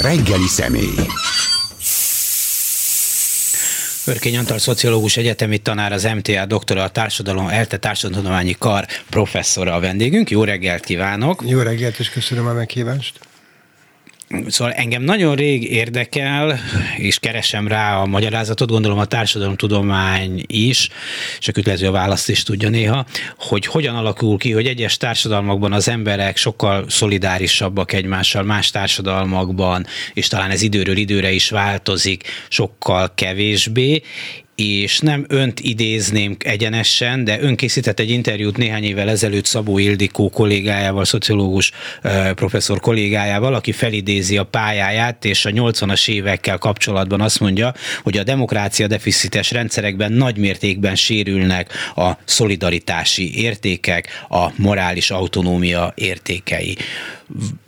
Reggeli személy. Örkény Antal szociológus egyetemi tanár, az MTA doktora, a társadalom, ELTE társadalományi kar professzora a vendégünk. Jó reggelt kívánok! Jó reggelt, és köszönöm a meghívást! Szóval engem nagyon rég érdekel, és keresem rá a magyarázatot, gondolom a társadalomtudomány is, és a kötelező a választ is tudja néha, hogy hogyan alakul ki, hogy egyes társadalmakban az emberek sokkal szolidárisabbak egymással, más társadalmakban, és talán ez időről időre is változik, sokkal kevésbé, és nem önt idézném egyenesen, de ön készített egy interjút néhány évvel ezelőtt Szabó Ildikó kollégájával, szociológus professzor kollégájával, aki felidézi a pályáját, és a 80-as évekkel kapcsolatban azt mondja, hogy a demokrácia deficites rendszerekben nagy mértékben sérülnek a szolidaritási értékek, a morális autonómia értékei.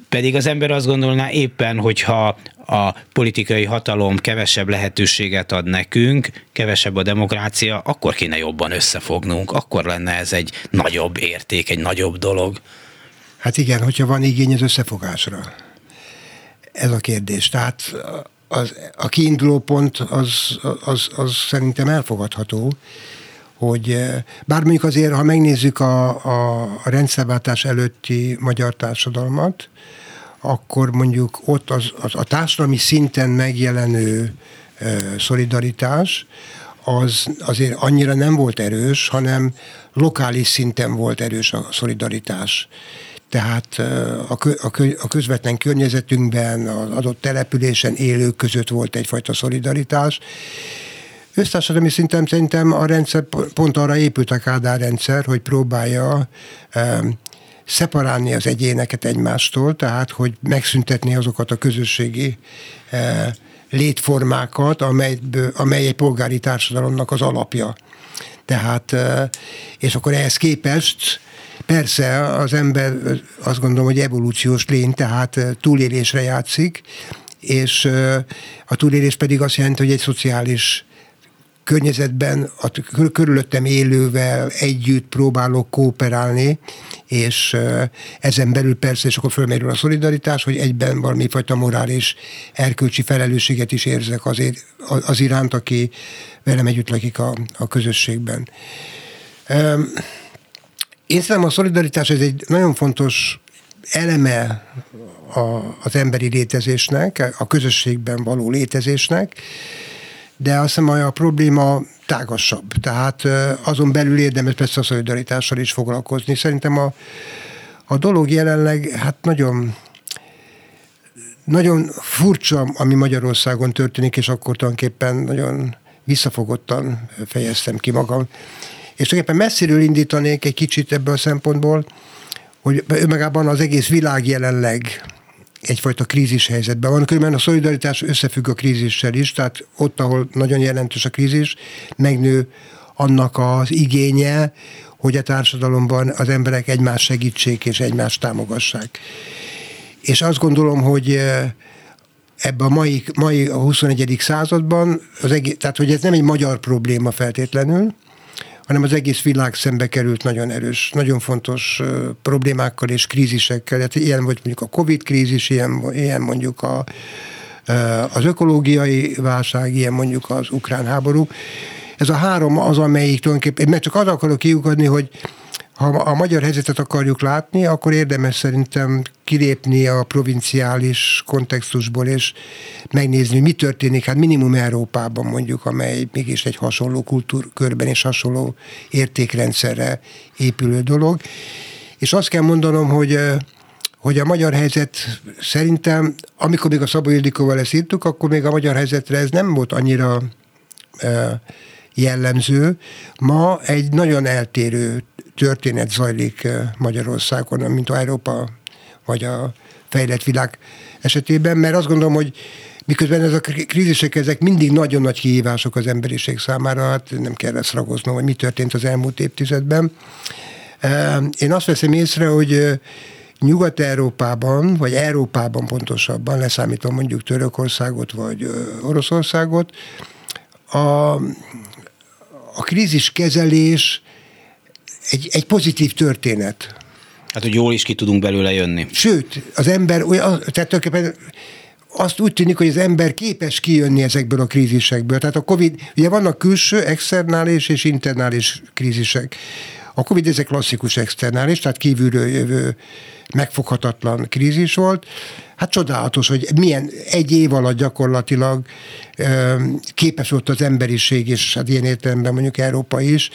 Pedig az ember azt gondolná éppen, hogyha a politikai hatalom kevesebb lehetőséget ad nekünk, kevesebb a demokrácia, akkor kéne jobban összefognunk, akkor lenne ez egy nagyobb érték, egy nagyobb dolog. Hát igen, hogyha van igény az összefogásra. Ez a kérdés. Tehát az, a kiinduló pont az, az, az szerintem elfogadható, hogy bár mondjuk azért, ha megnézzük a, a, a rendszerváltás előtti magyar társadalmat, akkor mondjuk ott az, az a társadalmi szinten megjelenő szolidaritás, az azért annyira nem volt erős, hanem lokális szinten volt erős a szolidaritás. Tehát a, a közvetlen környezetünkben, az adott településen élők között volt egyfajta szolidaritás. Össztársadalmi szinten szerintem a rendszer pont arra épült a Kádár rendszer, hogy próbálja szeparálni az egyéneket egymástól, tehát hogy megszüntetni azokat a közösségi eh, létformákat, amely, amely egy polgári társadalomnak az alapja. Tehát, eh, és akkor ehhez képest Persze az ember azt gondolom, hogy evolúciós lény, tehát eh, túlélésre játszik, és a túlélés pedig azt jelenti, hogy egy szociális környezetben a körülöttem élővel együtt próbálok kooperálni, és ezen belül persze, és akkor fölmerül a szolidaritás, hogy egyben valami fajta morális erkölcsi felelősséget is érzek azért, az iránt, aki velem együtt lakik a, a közösségben. Én szerintem a szolidaritás ez egy nagyon fontos eleme a, az emberi létezésnek, a közösségben való létezésnek, de azt hiszem, a probléma tágasabb. Tehát azon belül érdemes persze a szolidaritással is foglalkozni. Szerintem a, a dolog jelenleg hát nagyon nagyon furcsa, ami Magyarországon történik, és akkor tulajdonképpen nagyon visszafogottan fejeztem ki magam. És tulajdonképpen messziről indítanék egy kicsit ebből a szempontból, hogy önmagában az egész világ jelenleg egyfajta krízis helyzetben van. Különben a szolidaritás összefügg a krízissel is, tehát ott, ahol nagyon jelentős a krízis, megnő annak az igénye, hogy a társadalomban az emberek egymás segítsék és egymást támogassák. És azt gondolom, hogy eh, ebben a mai, mai a 21. században, az egész, tehát hogy ez nem egy magyar probléma feltétlenül, hanem az egész világ szembe került nagyon erős, nagyon fontos problémákkal és krízisekkel. Hát ilyen vagy mondjuk a Covid krízis, ilyen, ilyen mondjuk a, az ökológiai válság, ilyen mondjuk az ukrán háború. Ez a három az, amelyik tulajdonképpen, mert csak arra akarok kiukadni, hogy ha a magyar helyzetet akarjuk látni, akkor érdemes szerintem kilépni a provinciális kontextusból, és megnézni, mi történik, hát minimum Európában mondjuk, amely mégis egy hasonló kultúrkörben és hasonló értékrendszerre épülő dolog. És azt kell mondanom, hogy hogy a magyar helyzet szerintem, amikor még a Szabó Ildikóval ezt írtuk, akkor még a magyar helyzetre ez nem volt annyira jellemző. Ma egy nagyon eltérő történet zajlik eh, Magyarországon, mint a Európa vagy a fejlett világ esetében, mert azt gondolom, hogy miközben ez a krízisek, ezek mindig nagyon nagy kihívások az emberiség számára, hát nem kell ezt ragoznom, hogy mi történt az elmúlt évtizedben. Eh, én azt veszem észre, hogy eh, Nyugat-Európában, vagy Európában pontosabban, leszámítom mondjuk Törökországot, vagy Oroszországot, a, a krízis kezelés egy, egy pozitív történet. Hát, hogy jól is ki tudunk belőle jönni. Sőt, az ember olyan, tehát tulajdonképpen azt úgy tűnik, hogy az ember képes kijönni ezekből a krízisekből. Tehát a Covid, ugye vannak külső, externális és internális krízisek. A Covid ezek klasszikus externális, tehát kívülről jövő megfoghatatlan krízis volt. Hát csodálatos, hogy milyen egy év alatt gyakorlatilag képes volt az emberiség, és hát ilyen értelemben mondjuk Európa is,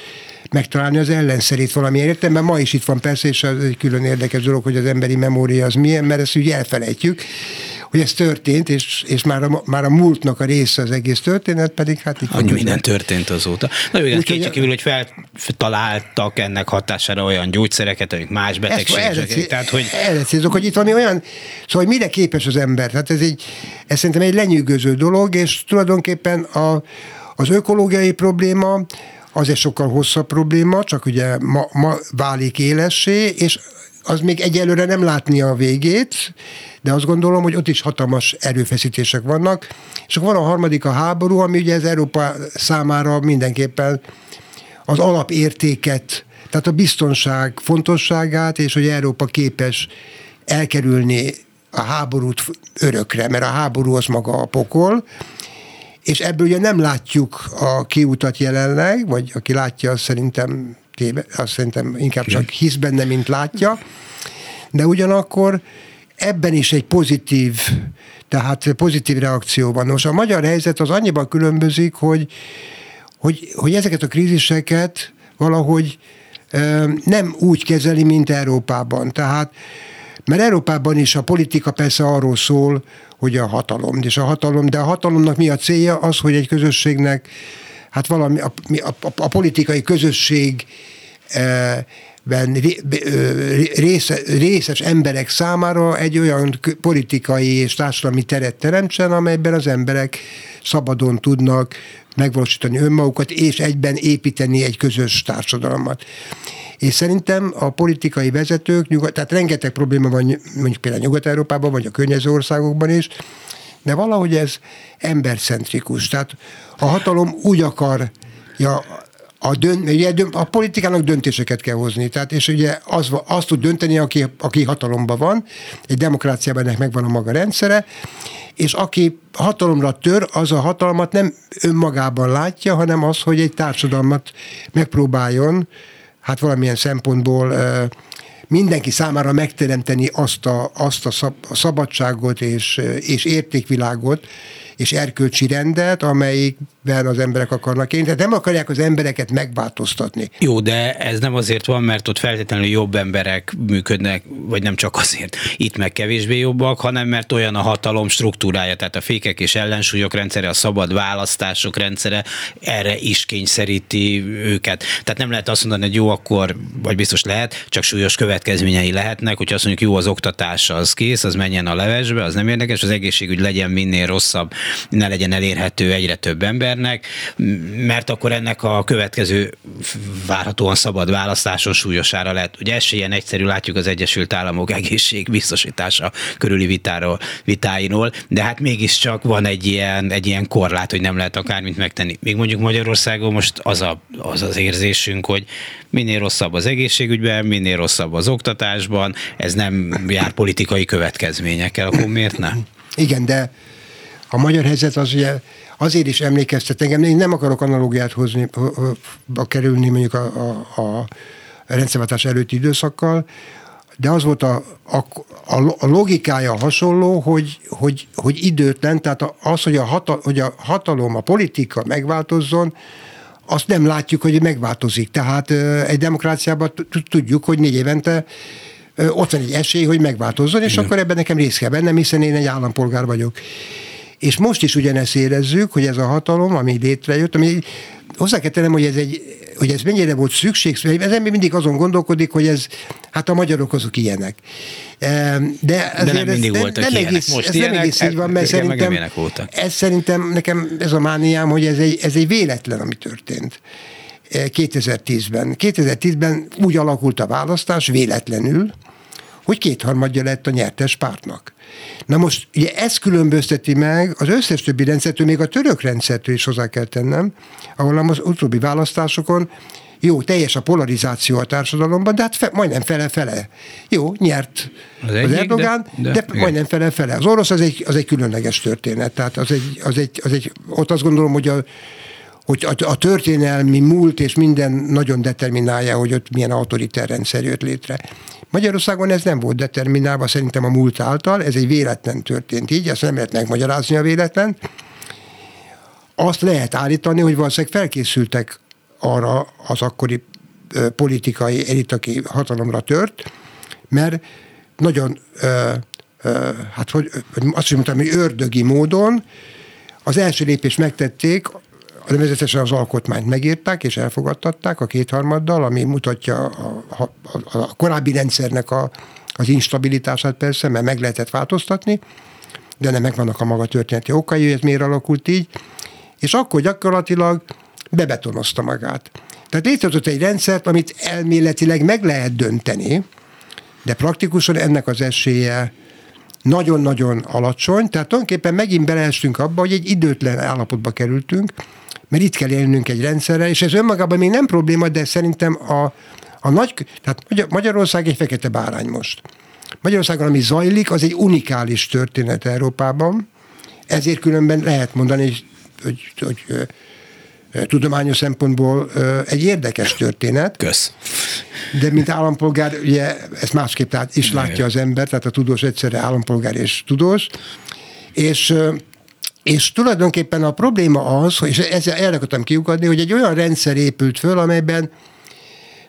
megtalálni az ellenszerét valamilyen értelemben. Ma is itt van persze, és az egy külön érdekes dolog, hogy az emberi memória az milyen, mert ezt ugye elfelejtjük hogy ez történt, és, és már, a, már a múltnak a része az egész történet, pedig hát itt... Annyi minden történt azóta. Na jó, kétségkívül, hogy feltaláltak ennek hatására olyan gyógyszereket, amik más betegségek. Tehát, hogy... Erre célzok, hogy itt valami olyan, szóval hogy mire képes az ember. Tehát ez, egy, ez szerintem egy lenyűgöző dolog, és tulajdonképpen a, az ökológiai probléma, az egy sokkal hosszabb probléma, csak ugye ma, ma válik élessé, és az még egyelőre nem látni a végét, de azt gondolom, hogy ott is hatalmas erőfeszítések vannak. És akkor van a harmadik a háború, ami ugye az Európa számára mindenképpen az alapértéket, tehát a biztonság fontosságát, és hogy Európa képes elkerülni a háborút örökre, mert a háború az maga a pokol, és ebből ugye nem látjuk a kiutat jelenleg, vagy aki látja, az szerintem téve, azt szerintem inkább csak hisz benne, mint látja, de ugyanakkor ebben is egy pozitív, tehát pozitív reakció van. Most a magyar helyzet az annyiban különbözik, hogy, hogy, hogy ezeket a kríziseket valahogy nem úgy kezeli, mint Európában. Tehát mert Európában is a politika persze arról szól, hogy a hatalom, és a hatalom, de a hatalomnak mi a célja? Az, hogy egy közösségnek, hát valami, a, a, a politikai közösség ben része, részes emberek számára egy olyan politikai és társadalmi teret teremtsen, amelyben az emberek szabadon tudnak megvalósítani önmagukat, és egyben építeni egy közös társadalmat. És szerintem a politikai vezetők, nyugat, tehát rengeteg probléma van mondjuk például Nyugat-Európában, vagy a környező országokban is, de valahogy ez embercentrikus. Tehát a hatalom úgy akarja a, dönt, ugye a politikának döntéseket kell hozni, tehát és ugye az, az tud dönteni, aki, aki hatalomban van, egy demokráciában ennek megvan a maga rendszere, és aki hatalomra tör, az a hatalmat nem önmagában látja, hanem az, hogy egy társadalmat megpróbáljon, hát valamilyen szempontból mindenki számára megteremteni azt a, azt a szabadságot és, és értékvilágot, és erkölcsi rendet, amelyikben az emberek akarnak élni. Tehát nem akarják az embereket megváltoztatni. Jó, de ez nem azért van, mert ott feltétlenül jobb emberek működnek, vagy nem csak azért. Itt meg kevésbé jobbak, hanem mert olyan a hatalom struktúrája, tehát a fékek és ellensúlyok rendszere, a szabad választások rendszere erre is kényszeríti őket. Tehát nem lehet azt mondani, hogy jó, akkor, vagy biztos lehet, csak súlyos következményei lehetnek, hogyha azt mondjuk jó az oktatás, az kész, az menjen a levesbe, az nem érdekes, az egészségügy legyen minél rosszabb, ne legyen elérhető egyre több embernek, mert akkor ennek a következő várhatóan szabad választáson súlyosára lehet. Ugye ez ilyen egyszerű, látjuk az Egyesült Államok egészség biztosítása körüli vitáról, vitáinól, de hát mégiscsak van egy ilyen, egy ilyen korlát, hogy nem lehet akármit megtenni. Még mondjuk Magyarországon most az, a, az az érzésünk, hogy minél rosszabb az egészségügyben, minél rosszabb az oktatásban, ez nem jár politikai következményekkel, akkor miért nem? Igen, de a magyar helyzet az ugye azért is emlékeztet engem, én nem akarok analógiát hozni, a kerülni mondjuk a, a, a rendszerváltás előtti időszakkal, de az volt a, a, a logikája hasonló, hogy, hogy, hogy időtlen, tehát az, hogy a, hatal, hogy a hatalom, a politika megváltozzon, azt nem látjuk, hogy megváltozik. Tehát egy demokráciában tudjuk, hogy négy évente ott van egy esély, hogy megváltozzon, és Igen. akkor ebben nekem részt kell bennem, hiszen én egy állampolgár vagyok. És most is ugyanezt érezzük, hogy ez a hatalom, ami létrejött, ami hozzá kell tennem, hogy ez, egy, hogy ez mennyire volt szükség, az ember mindig azon gondolkodik, hogy ez, hát a magyarok azok ilyenek. De, de nem mindig ez, voltak nem ilyenek. Egész, Most ez ilyenek, nem egész így van, mert szerintem, ez szerintem nekem ez a mániám, hogy ez egy, ez egy véletlen, ami történt. 2010-ben. 2010-ben úgy alakult a választás véletlenül, hogy kétharmadja lett a nyertes pártnak. Na most ugye ez különbözteti meg az összes többi rendszertől, még a török rendszertől is hozzá kell tennem, ahol az utóbbi választásokon jó, teljes a polarizáció a társadalomban, de hát fe, majdnem fele-fele. Jó, nyert az, az egyik, Erdogán, de, de, de majdnem fele-fele. Az orosz az egy, az egy különleges történet. Tehát az egy, az egy, az egy, ott azt gondolom, hogy a, hogy a, a történelmi múlt és minden nagyon determinálja, hogy ott milyen autoritár rendszer jött létre. Magyarországon ez nem volt determinálva szerintem a múlt által, ez egy véletlen történt így, ezt nem lehet megmagyarázni a véletlen. Azt lehet állítani, hogy valószínűleg felkészültek arra az akkori politikai elit, aki hatalomra tört, mert nagyon, ö, ö, hát hogy azt mondtam, hogy ördögi módon az első lépést megtették, nevezetesen az alkotmányt megírták és elfogadtatták a kétharmaddal, ami mutatja a, a, a korábbi rendszernek a, az instabilitását persze, mert meg lehetett változtatni, de nem megvannak a maga történeti okai, hogy ez miért alakult így, és akkor gyakorlatilag bebetonozta magát. Tehát létrehozott egy rendszert, amit elméletileg meg lehet dönteni, de praktikusan ennek az esélye nagyon-nagyon alacsony, tehát tulajdonképpen megint beleestünk abba, hogy egy időtlen állapotba kerültünk, mert itt kell élnünk egy rendszerrel, és ez önmagában még nem probléma, de szerintem a, a nagy, tehát Magyarország egy fekete bárány most. Magyarországon, ami zajlik, az egy unikális történet Európában, ezért különben lehet mondani, hogy, hogy, hogy tudományos szempontból egy érdekes történet. Kösz. De mint állampolgár, ugye ezt másképp lát, is látja az ember, tehát a tudós egyszerre állampolgár és tudós, és és tulajdonképpen a probléma az, és ezzel el akartam kiukadni, hogy egy olyan rendszer épült föl, amelyben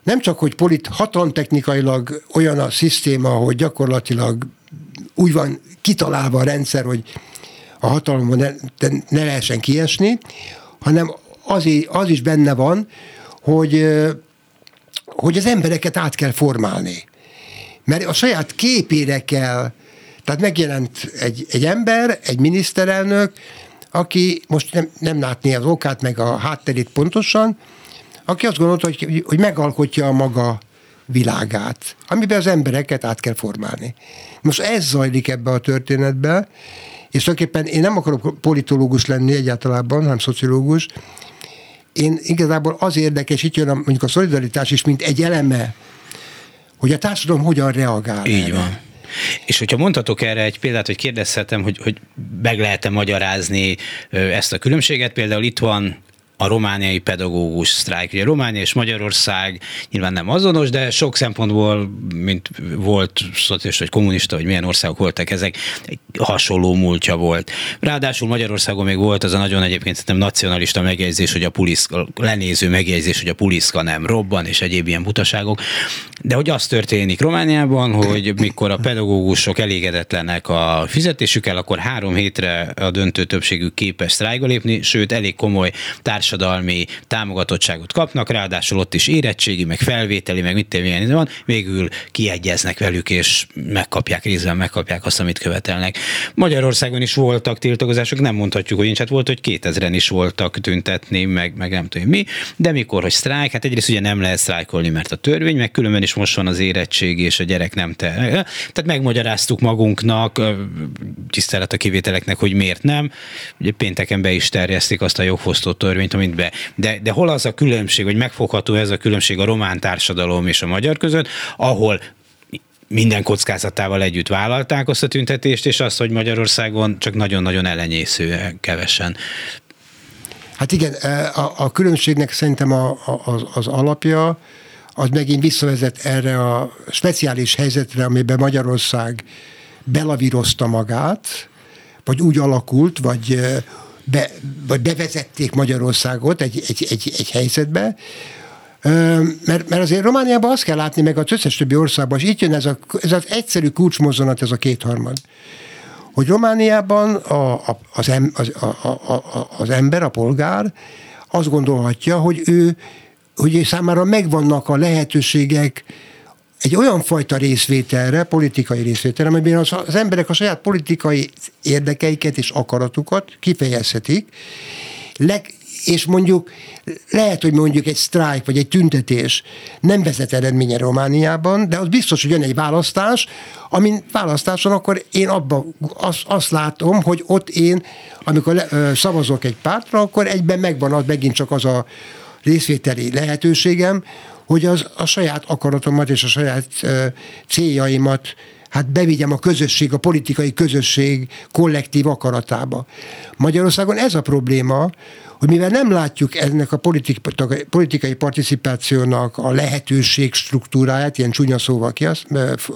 nem csak, hogy polit, hatalomtechnikailag olyan a szisztéma, hogy gyakorlatilag úgy van kitalálva a rendszer, hogy a hatalomban ne, ne lehessen kiesni, hanem az, az is benne van, hogy, hogy az embereket át kell formálni. Mert a saját képére kell, tehát megjelent egy, egy ember, egy miniszterelnök, aki most nem, nem látni az okát, meg a hátterét pontosan, aki azt gondolta, hogy, hogy megalkotja a maga világát, amiben az embereket át kell formálni. Most ez zajlik ebbe a történetbe, és tulajdonképpen én nem akarok politológus lenni egyáltalában, hanem szociológus, én igazából az érdekes, itt jön a, mondjuk a szolidaritás is, mint egy eleme, hogy a társadalom hogyan reagál. Így erre. van. És hogyha mondhatok erre egy példát, hogy kérdezhetem, hogy, hogy meg lehet-e magyarázni ezt a különbséget, például itt van a romániai pedagógus sztrájk. Ugye Románia és Magyarország nyilván nem azonos, de sok szempontból, mint volt szocialista vagy kommunista, vagy milyen országok voltak ezek, egy hasonló múltja volt. Ráadásul Magyarországon még volt az a nagyon egyébként nem nacionalista megjegyzés, hogy a puliszka, lenéző megjegyzés, hogy a puliszka nem robban, és egyéb ilyen butaságok. De hogy az történik Romániában, hogy mikor a pedagógusok elégedetlenek a fizetésükkel, akkor három hétre a döntő többségük képes sztrájkba lépni, sőt elég komoly társ társadalmi támogatottságot kapnak, ráadásul ott is érettségi, meg felvételi, meg mit milyen van, végül kiegyeznek velük, és megkapják részben, megkapják azt, amit követelnek. Magyarországon is voltak tiltakozások, nem mondhatjuk, hogy nincs, hát volt, hogy 2000-en is voltak tüntetni, meg, meg nem tudom mi, de mikor, hogy sztrájk, hát egyrészt ugye nem lehet sztrájkolni, mert a törvény, meg különben is most van az érettségi, és a gyerek nem te. Tehát megmagyaráztuk magunknak, tisztelet a kivételeknek, hogy miért nem. Ugye pénteken be is terjesztik azt a jogfosztó törvényt, amit be. De, de hol az a különbség, hogy megfogható ez a különbség a román társadalom és a magyar között, ahol minden kockázatával együtt vállalták azt a tüntetést, és azt, hogy Magyarországon csak nagyon-nagyon elenyésző kevesen. Hát igen, e, a, a különbségnek szerintem a, a, az alapja, az megint visszavezet erre a speciális helyzetre, amiben Magyarország belavírozta magát, vagy úgy alakult, vagy e, be, vagy bevezették Magyarországot egy, egy, egy, egy helyzetbe, mert, mert azért Romániában azt kell látni, meg az összes többi országban, és itt jön ez, a, ez az egyszerű kulcsmozzanat, ez a kétharmad, hogy Romániában a, a, az, em, az, a, a, a, az ember, a polgár azt gondolhatja, hogy ő, hogy ő számára megvannak a lehetőségek egy olyan fajta részvételre, politikai részvételre, amiben az, az emberek a saját politikai érdekeiket és akaratukat kifejezhetik, leg, és mondjuk lehet, hogy mondjuk egy sztrájk vagy egy tüntetés nem vezet eredménye Romániában, de az biztos, hogy jön egy választás, amin választáson akkor én abban azt, azt látom, hogy ott én, amikor le, ö, szavazok egy pártra, akkor egyben megvan az megint csak az a részvételi lehetőségem, hogy az a saját akaratomat és a saját céljaimat hát bevigyem a közösség, a politikai közösség kollektív akaratába. Magyarországon ez a probléma, hogy mivel nem látjuk ennek a politikai participációnak a lehetőség struktúráját, ilyen csúnya szóval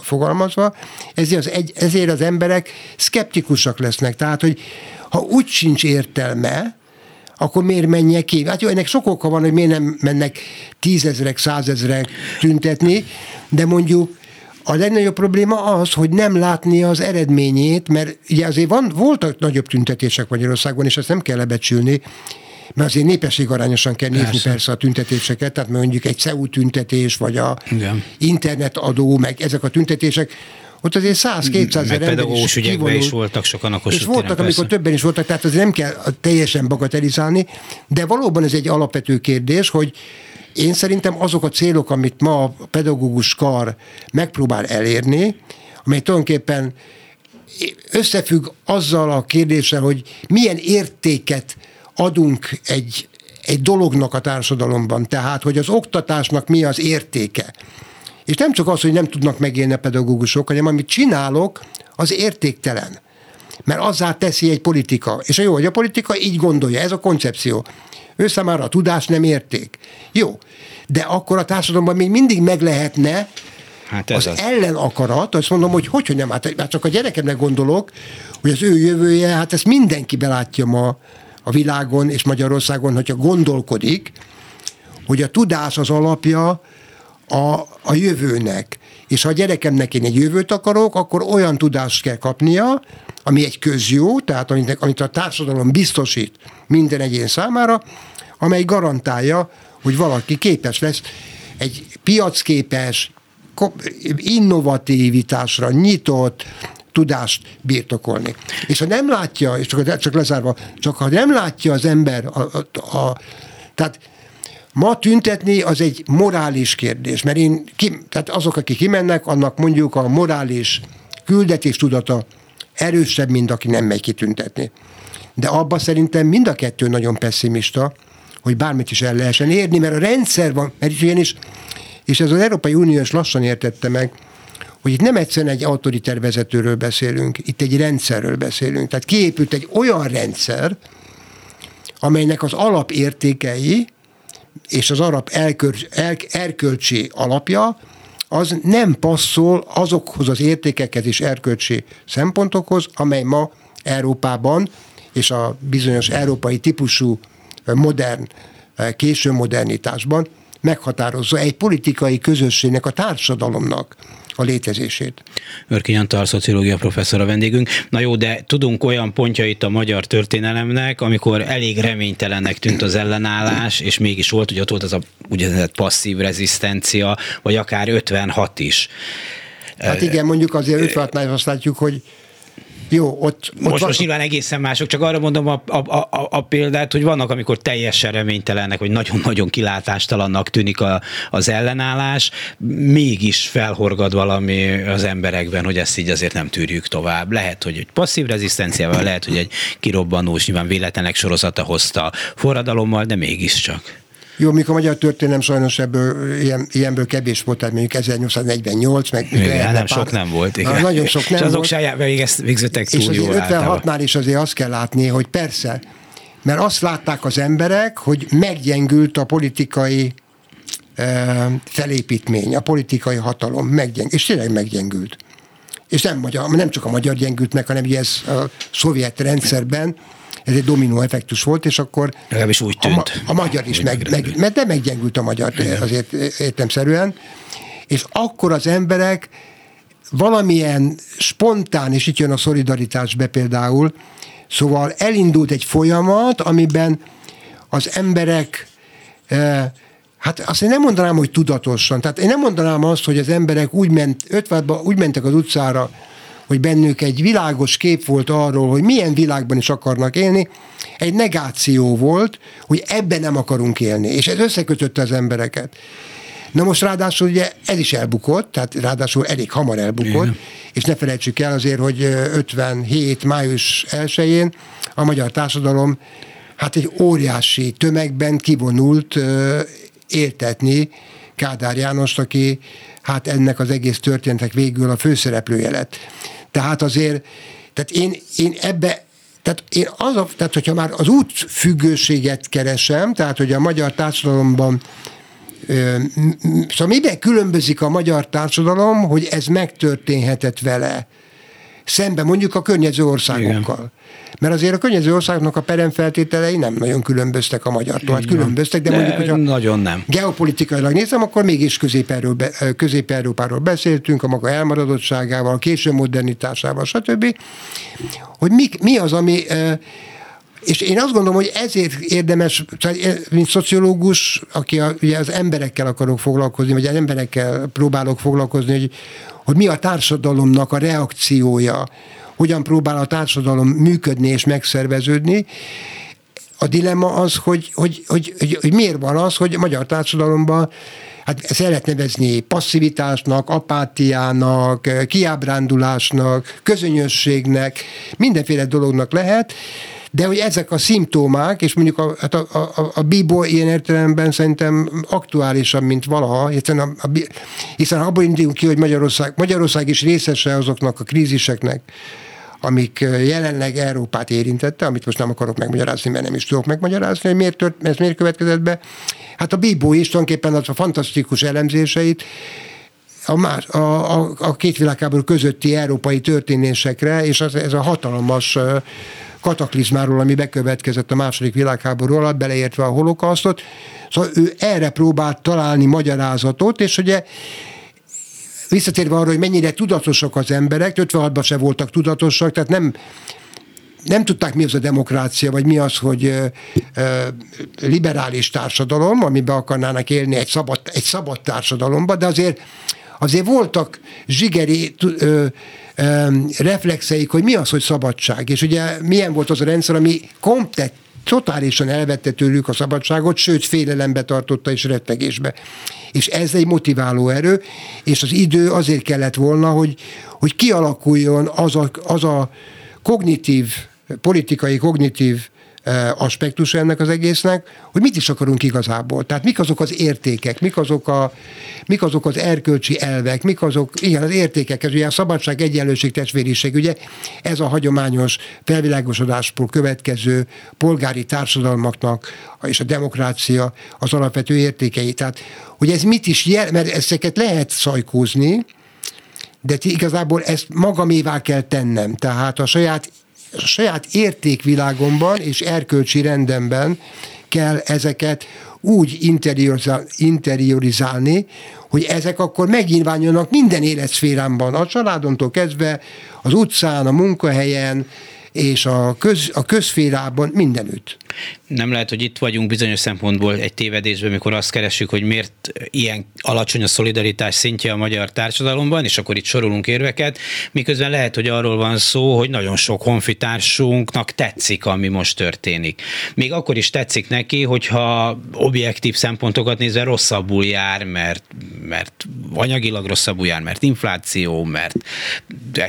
fogalmazva, ezért az, ezért az emberek szkeptikusak lesznek. Tehát, hogy ha úgy sincs értelme, akkor miért menjek ki? Hát jó, ennek sok oka van, hogy miért nem mennek tízezrek, százezrek tüntetni, de mondjuk a legnagyobb probléma az, hogy nem látni az eredményét, mert ugye azért van, voltak nagyobb tüntetések Magyarországon, és ezt nem kell lebecsülni, mert azért népességarányosan kell nézni persze, persze a tüntetéseket, tehát mondjuk egy CEU tüntetés, vagy a Igen. internetadó, meg ezek a tüntetések, ott azért 100-200 ezer ember is ügyekben is voltak sokan a És voltak, persze. amikor többen is voltak, tehát azért nem kell teljesen bagatelizálni, de valóban ez egy alapvető kérdés, hogy én szerintem azok a célok, amit ma a pedagógus kar megpróbál elérni, amely tulajdonképpen összefügg azzal a kérdéssel, hogy milyen értéket adunk egy, egy dolognak a társadalomban, tehát hogy az oktatásnak mi az értéke. És nem csak az, hogy nem tudnak megélni a pedagógusok, hanem amit csinálok, az értéktelen. Mert azzá teszi egy politika. És a jó, hogy a politika így gondolja, ez a koncepció. Ő számára a tudás nem érték. Jó, de akkor a társadalomban még mindig meg lehetne Hát ez az, az ellen akarat, azt mondom, hogy hogy, hogy nem, hát, hát csak a gyerekemnek gondolok, hogy az ő jövője, hát ezt mindenki belátja ma a világon és Magyarországon, hogyha gondolkodik, hogy a tudás az alapja a, a jövőnek. És ha a gyerekemnek én egy jövőt akarok, akkor olyan tudást kell kapnia, ami egy közjó, tehát amit, amit a társadalom biztosít minden egyén számára, amely garantálja, hogy valaki képes lesz egy piacképes, innovativitásra nyitott, tudást birtokolni. És ha nem látja, és csak, csak lezárva, csak ha nem látja az ember, a, a, a, tehát ma tüntetni az egy morális kérdés, mert én, ki, tehát azok, akik kimennek, annak mondjuk a morális küldetés tudata erősebb, mint aki nem megy kitüntetni. De abba szerintem mind a kettő nagyon pessimista, hogy bármit is el lehessen érni, mert a rendszer van, mert ugyanis, és ez az Európai Unió is lassan értette meg, hogy itt nem egyszerűen egy autoriter vezetőről beszélünk, itt egy rendszerről beszélünk. Tehát kiépült egy olyan rendszer, amelynek az alapértékei és az arab erkölcsi alapja az nem passzol azokhoz az értékekhez és erkölcsi szempontokhoz, amely ma Európában és a bizonyos európai típusú modern, késő modernitásban meghatározza egy politikai közösségnek, a társadalomnak a létezését. Örkény Antal, szociológia professzor a vendégünk. Na jó, de tudunk olyan pontjait a magyar történelemnek, amikor elég reménytelennek tűnt az ellenállás, és mégis volt, hogy ott volt az a úgynevezett passzív rezisztencia, vagy akár 56 is. Hát igen, mondjuk azért 56-nál azt látjuk, hogy jó, ott, ott most, van... most nyilván egészen mások, csak arra mondom a, a, a, a példát, hogy vannak, amikor teljesen reménytelennek, vagy nagyon-nagyon kilátástalannak tűnik a, az ellenállás, mégis felhorgad valami az emberekben, hogy ezt így azért nem tűrjük tovább. Lehet, hogy egy passzív rezisztenciával, lehet, hogy egy kirobbanós, nyilván véletlenek sorozata hozta forradalommal, de mégiscsak. Jó, mikor a magyar történelem sajnos ebből ilyen, ilyenből kevés volt, tehát mondjuk 1848, meg igen, nem pár, sok nem volt. Igen. Na, nagyon sok nem és azok volt. saját végeztek túl És az 56-nál is azért azt kell látni, hogy persze, mert azt látták az emberek, hogy meggyengült a politikai felépítmény, a politikai hatalom meggyengült, és tényleg meggyengült. És nem, magyar, nem csak a magyar gyengült meg, hanem ez a szovjet rendszerben ez egy dominó effektus volt, és akkor Legalábbis úgy tűnt. A, a magyar is, meg, meg, mert de meggyengült a magyar azért értemszerűen, és akkor az emberek valamilyen spontán, és itt jön a szolidaritás be például, szóval elindult egy folyamat, amiben az emberek eh, Hát azt én nem mondanám, hogy tudatosan. Tehát én nem mondanám azt, hogy az emberek úgy, ment, 50 úgy mentek az utcára, hogy bennük egy világos kép volt arról, hogy milyen világban is akarnak élni, egy negáció volt, hogy ebben nem akarunk élni, és ez összekötötte az embereket. Na most ráadásul ugye ez is elbukott, tehát ráadásul elég hamar elbukott, Igen. és ne felejtsük el azért, hogy 57. május 1-én a magyar társadalom hát egy óriási tömegben kivonult értetni Kádár Jánost, aki hát ennek az egész történetek végül a főszereplője lett. Tehát azért, tehát én, én ebbe tehát én az a, tehát hogyha már az útfüggőséget keresem, tehát hogy a magyar társadalomban Szóval miben különbözik a magyar társadalom, hogy ez megtörténhetett vele? Szemben mondjuk a környező országokkal. Igen. Mert azért a környező országoknak a peremfeltételei nem nagyon különböztek a magyartól. Hát különböztek, de, de mondjuk, hogyha nagyon nem. geopolitikailag nézem, akkor mégis Közép-Európáról beszéltünk, a maga elmaradottságával, a késő modernitásával, stb. Hogy mi, mi az, ami és én azt gondolom, hogy ezért érdemes, mint szociológus, aki a, ugye az emberekkel akarok foglalkozni, vagy az emberekkel próbálok foglalkozni, hogy, hogy mi a társadalomnak a reakciója, hogyan próbál a társadalom működni és megszerveződni. A dilemma az, hogy, hogy, hogy, hogy, hogy miért van az, hogy a magyar társadalomban hát ezt lehet nevezni passzivitásnak, apátiának, kiábrándulásnak, közönösségnek, mindenféle dolognak lehet, de hogy ezek a szimptomák, és mondjuk a, hát a, a, a Bibo ilyen értelemben szerintem aktuálisabb, mint valaha, hiszen, a, a, hiszen abból indulunk ki, hogy Magyarország, Magyarország is részese azoknak a kríziseknek, amik jelenleg Európát érintette, amit most nem akarok megmagyarázni, mert nem is tudok megmagyarázni, hogy miért, tört, ez miért következett be. Hát a Bíbó is tulajdonképpen az a fantasztikus elemzéseit a, más, a, a, a két világháború közötti európai történésekre, és az, ez a hatalmas kataklizmáról, ami bekövetkezett a második világháború alatt, beleértve a holokausztot. Szóval ő erre próbált találni magyarázatot, és ugye visszatérve arra, hogy mennyire tudatosak az emberek, 56-ban se voltak tudatosak, tehát nem, nem tudták, mi az a demokrácia, vagy mi az, hogy ö, ö, liberális társadalom, amiben akarnának élni egy szabad, egy szabad társadalomba, de azért azért voltak zsigeri ö, ö, reflexeik, hogy mi az, hogy szabadság. És ugye milyen volt az a rendszer, ami komplet totálisan elvette tőlük a szabadságot, sőt félelembe tartotta és rettegésbe. És ez egy motiváló erő, és az idő azért kellett volna, hogy, hogy kialakuljon az a, az a kognitív, politikai kognitív aspektus ennek az egésznek, hogy mit is akarunk igazából. Tehát mik azok az értékek, mik azok, a, mik azok az erkölcsi elvek, mik azok, igen, az értékek, ez ugye a szabadság, egyenlőség, testvériség, ugye ez a hagyományos felvilágosodásból következő polgári társadalmaknak és a demokrácia az alapvető értékei. Tehát, hogy ez mit is jel, mert ezeket lehet szajkózni, de igazából ezt magamévá kell tennem. Tehát a saját a saját értékvilágomban és erkölcsi rendemben kell ezeket úgy interiorizálni, hogy ezek akkor megnyilvánulnak minden életszférámban, a családomtól kezdve, az utcán, a munkahelyen, és a, köz, a közférában mindenütt. Nem lehet, hogy itt vagyunk bizonyos szempontból egy tévedésben, mikor azt keresünk, hogy miért ilyen alacsony a szolidaritás szintje a magyar társadalomban, és akkor itt sorolunk érveket, miközben lehet, hogy arról van szó, hogy nagyon sok honfitársunknak tetszik, ami most történik. Még akkor is tetszik neki, hogyha objektív szempontokat nézve rosszabbul jár, mert, mert anyagilag rosszabbul jár, mert infláció, mert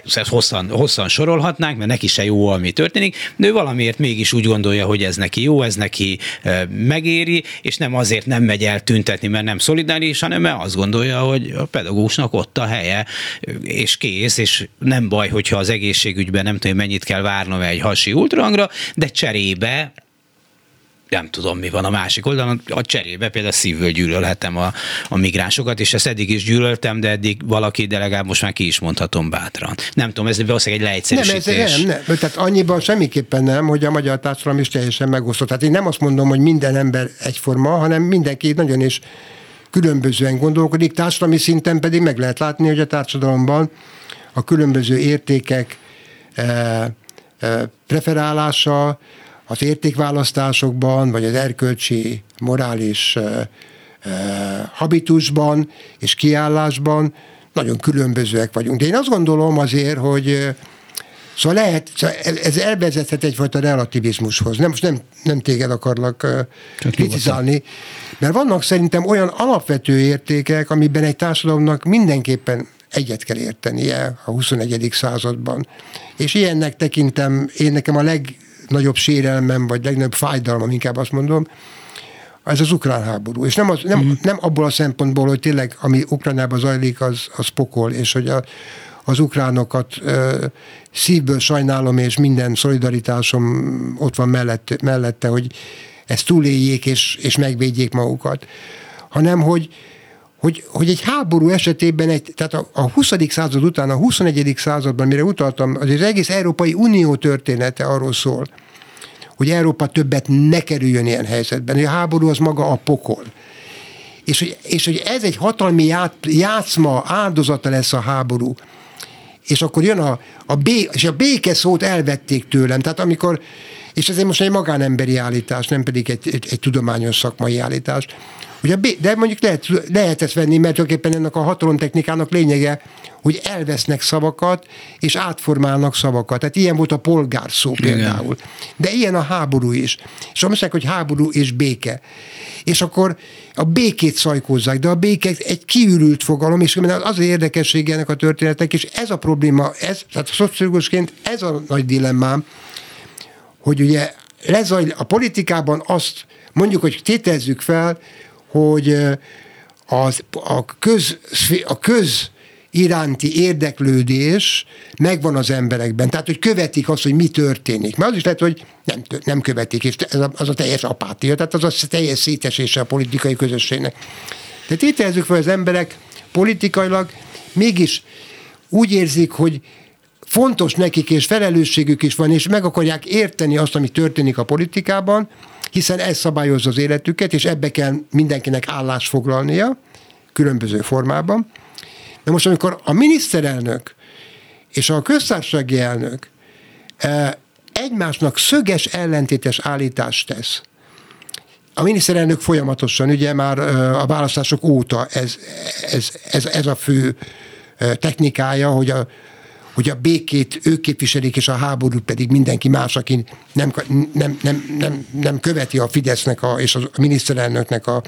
ezt hosszan, hosszan sorolhatnánk, mert neki se jó ami történik, de ő valamiért mégis úgy gondolja, hogy ez neki jó, ez neki megéri, és nem azért nem megy el tüntetni, mert nem szolidáris, hanem mert azt gondolja, hogy a pedagógusnak ott a helye, és kész, és nem baj, hogyha az egészségügyben nem tudom, mennyit kell várnom egy hasi ultrangra, de cserébe nem tudom, mi van a másik oldalon, a cserébe például szívből gyűlölhetem a, a migránsokat, és ezt eddig is gyűlöltem, de eddig valaki, de legalább most már ki is mondhatom bátran. Nem tudom, ez valószínűleg egy leegyszerűsítés. Nem, ez, nem, nem, tehát annyiban semmiképpen nem, hogy a magyar társadalom is teljesen megosztott. Tehát én nem azt mondom, hogy minden ember egyforma, hanem mindenki nagyon is különbözően gondolkodik, társadalmi szinten pedig meg lehet látni, hogy a társadalomban a különböző értékek eh, eh, preferálása, az értékválasztásokban, vagy az erkölcsi, morális habitusban és kiállásban nagyon különbözőek vagyunk. De én azt gondolom azért, hogy Szóval lehet, szóval ez elvezethet egyfajta relativizmushoz. Nem, most nem, nem téged akarlak Csak kritizálni, mert vannak szerintem olyan alapvető értékek, amiben egy társadalomnak mindenképpen egyet kell értenie a 21. században. És ilyennek tekintem, én nekem a leg legnagyobb sérelmem, vagy legnagyobb fájdalmam, inkább azt mondom, ez az ukrán háború. És nem, az, nem, mm. nem abból a szempontból, hogy tényleg ami Ukrajnában zajlik, az, az pokol, és hogy a, az ukránokat ö, szívből sajnálom, és minden szolidaritásom ott van mellett, mellette, hogy ezt túléljék, és, és megvédjék magukat. Hanem, hogy, hogy, hogy egy háború esetében, egy, tehát a, a 20. század után, a 21. században, mire utaltam, az, egész Európai Unió története arról szól, hogy Európa többet ne kerüljön ilyen helyzetben, hogy a háború az maga a pokol. És hogy, és hogy ez egy hatalmi ját, játszma, áldozata lesz a háború. És akkor jön a, a, bé, és a béke szót elvették tőlem. Tehát amikor, és ez most egy magánemberi állítás, nem pedig egy, egy, egy tudományos szakmai állítás, Ugye, de mondjuk lehet, lehet ezt venni, mert tulajdonképpen ennek a hatalomtechnikának lényege, hogy elvesznek szavakat, és átformálnak szavakat. Tehát ilyen volt a polgárszó például. Igen. De ilyen a háború is. És azt mondják, hogy háború és béke. És akkor a békét szajkózzák, de a béke egy kiürült fogalom, és az az érdekessége ennek a történetnek, és ez a probléma, ez, tehát szociológusként ez a nagy dilemmám, hogy ugye lezajl, a politikában azt mondjuk, hogy tétezzük fel, hogy az, a, köz, a köz iránti érdeklődés megvan az emberekben. Tehát, hogy követik azt, hogy mi történik. Mert az is lehet, hogy nem, nem követik, és ez a, az a teljes apátia, tehát az a teljes szétesése a politikai közösségnek. De tételezzük fel, az emberek politikailag mégis úgy érzik, hogy fontos nekik, és felelősségük is van, és meg akarják érteni azt, ami történik a politikában, hiszen ez szabályozza az életüket, és ebbe kell mindenkinek állást foglalnia, különböző formában. De most, amikor a miniszterelnök és a köztársasági elnök e, egymásnak szöges ellentétes állítást tesz, a miniszterelnök folyamatosan, ugye már e, a választások óta ez, ez, ez, ez a fő e, technikája, hogy a hogy a békét ők képviselik, és a háborút pedig mindenki más, aki nem, nem, nem, nem, nem követi a Fidesznek a, és a miniszterelnöknek a,